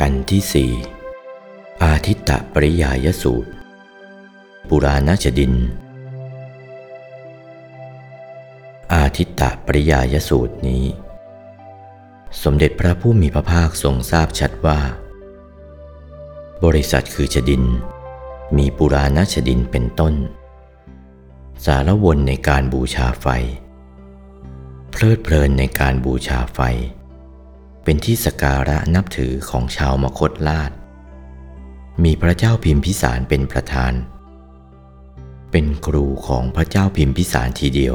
กันที่สี่อาทิตตปริยายสูตร ปุราณชดิน อาทิตตปริยายสูตรนี้ สมเด็จพระผู้มีพระภาคทรงทราบชัดว่า บริษัทคือชดิน มีปุราณชดินเป็นต้น สารวนในการบูชาไฟ เพลิดเพลินในการบูชาไฟ เป็นที่สการะนับถือของชาวมคตลาด มีพระเจ้าพิมพิสารเป็นประธาน เป็นครูของพระเจ้าพิมพิสารทีเดียว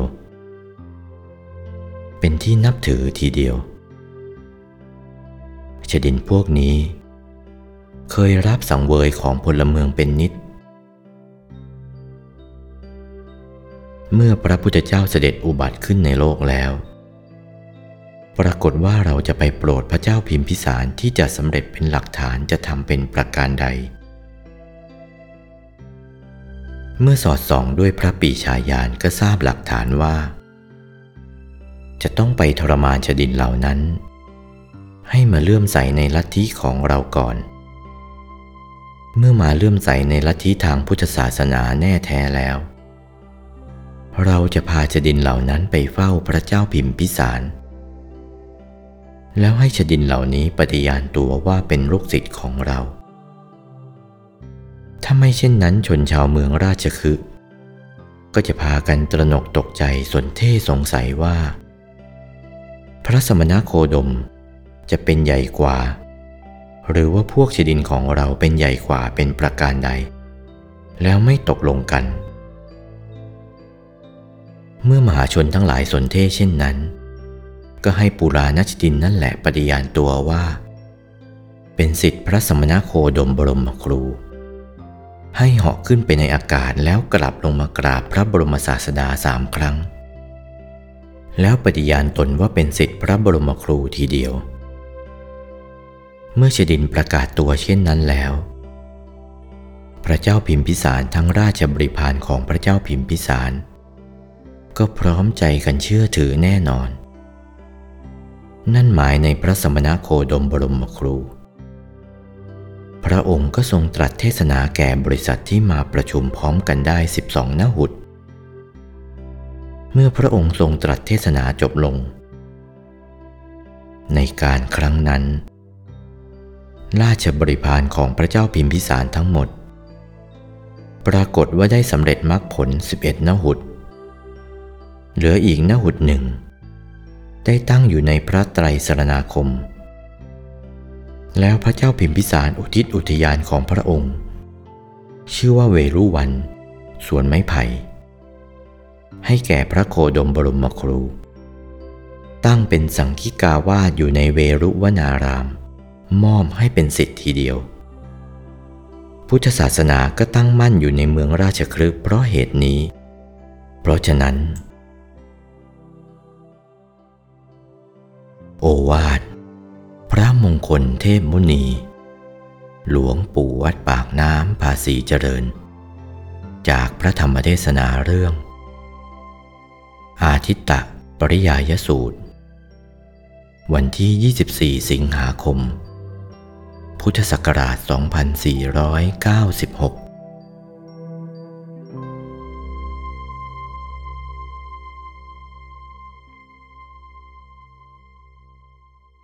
เป็นที่นับถือทีเดียวชดินพวกนี้ เคยรับสังเวยของพลเมืองเป็นนิด เมื่อพระพุทธเจ้าเสด็จอุบัติขึ้นในโลกแล้ว ปรากฏว่าเราจะไปโปรดพระเจ้าพิมพิสารที่จะสำเร็จเป็นหลักฐานจะทำเป็นประการใด เมื่อสอดส่องด้วยพระปีชายานก็ทราบหลักฐานว่า จะต้องไปทรมานชดินเหล่านั้น ให้มาเลื่อมใสในลัทธิของเราก่อน เมื่อมาเลื่อมใสในลัทธิทางพุทธศาสนาแน่แท้แล้ว เราจะพาชดินเหล่านั้นไปเฝ้าพระเจ้าพิมพิสาร แล้วให้ชดินเหล่านี้ปฏิญาณตัวว่าเป็นลูกศิษย์ของเรา ถ้าไม่เช่นนั้นชนชาวเมืองราชคฤห์ก็จะพากันตระหนกตกใจสนเท่สงสัยว่า พระสมณโคดมจะเป็นใหญ่กว่า หรือว่าพวกชดินของเราเป็นใหญ่กว่าเป็นประการใด แล้วไม่ตกลงกัน เมื่อมหาชนทั้งหลายสนเท่เช่นนั้น ก็ให้ปุราณชดินนั่นแหละปฏิญาณตัวว่า เป็นสิทธิพระสมณโคดมบรมครู ให้เหาะขึ้นไปในอากาศแล้วกลับลงมากราบพระบรมศาสดาสามครั้ง แล้วปฏิญาณตนว่าเป็นสิทธิพระบรมครูทีเดียว เมื่อชดินประกาศตัวเช่นนั้นแล้ว พระเจ้าพิมพิสารทั้งราชบริพารของพระเจ้าพิมพิสารก็พร้อมใจกันเชื่อถือแน่นอน นั่นหมายในพระสมณโคดมบรมครู พระองค์ก็ทรงตรัสเทศนาแก่บริษัทที่มาประชุมพร้อมกันได้ 12นหุด เมื่อพระองค์ทรงตรัสเทศนาจบลง ในการครั้งนั้น ราชบริพารของพระเจ้าพิมพิสารทั้งหมด ปรากฏว่าได้สำเร็จมรรคผล 11นหุด เหลืออีกนหุดหนึ่ง ได้ตั้งอยู่ในพระไตรสรณาคม แล้วพระเจ้าพิมพิสารอุทิศอุทยานของพระองค์ ชื่อว่าเวรุวันสวนไม้ไผ่ ให้แก่พระโคดมบรมครู ตั้งเป็นสังคิกาวาสอยู่ในเวรุวนาราม มอบให้เป็นสิทธิ์ทีเดียว พุทธศาสนาก็ตั้งมั่นอยู่ในเมืองราชครึกเพราะเหตุนี้ เพราะฉะนั้น โอวาท พระมงคลเทพมุนี หลวงปู่วัดปากน้ำภาษีเจริญ จากพระธรรมเทศนาเรื่อง อาทิตตะปริยายสูตร วันที่ 24 สิงหาคม พุทธศักราช 2496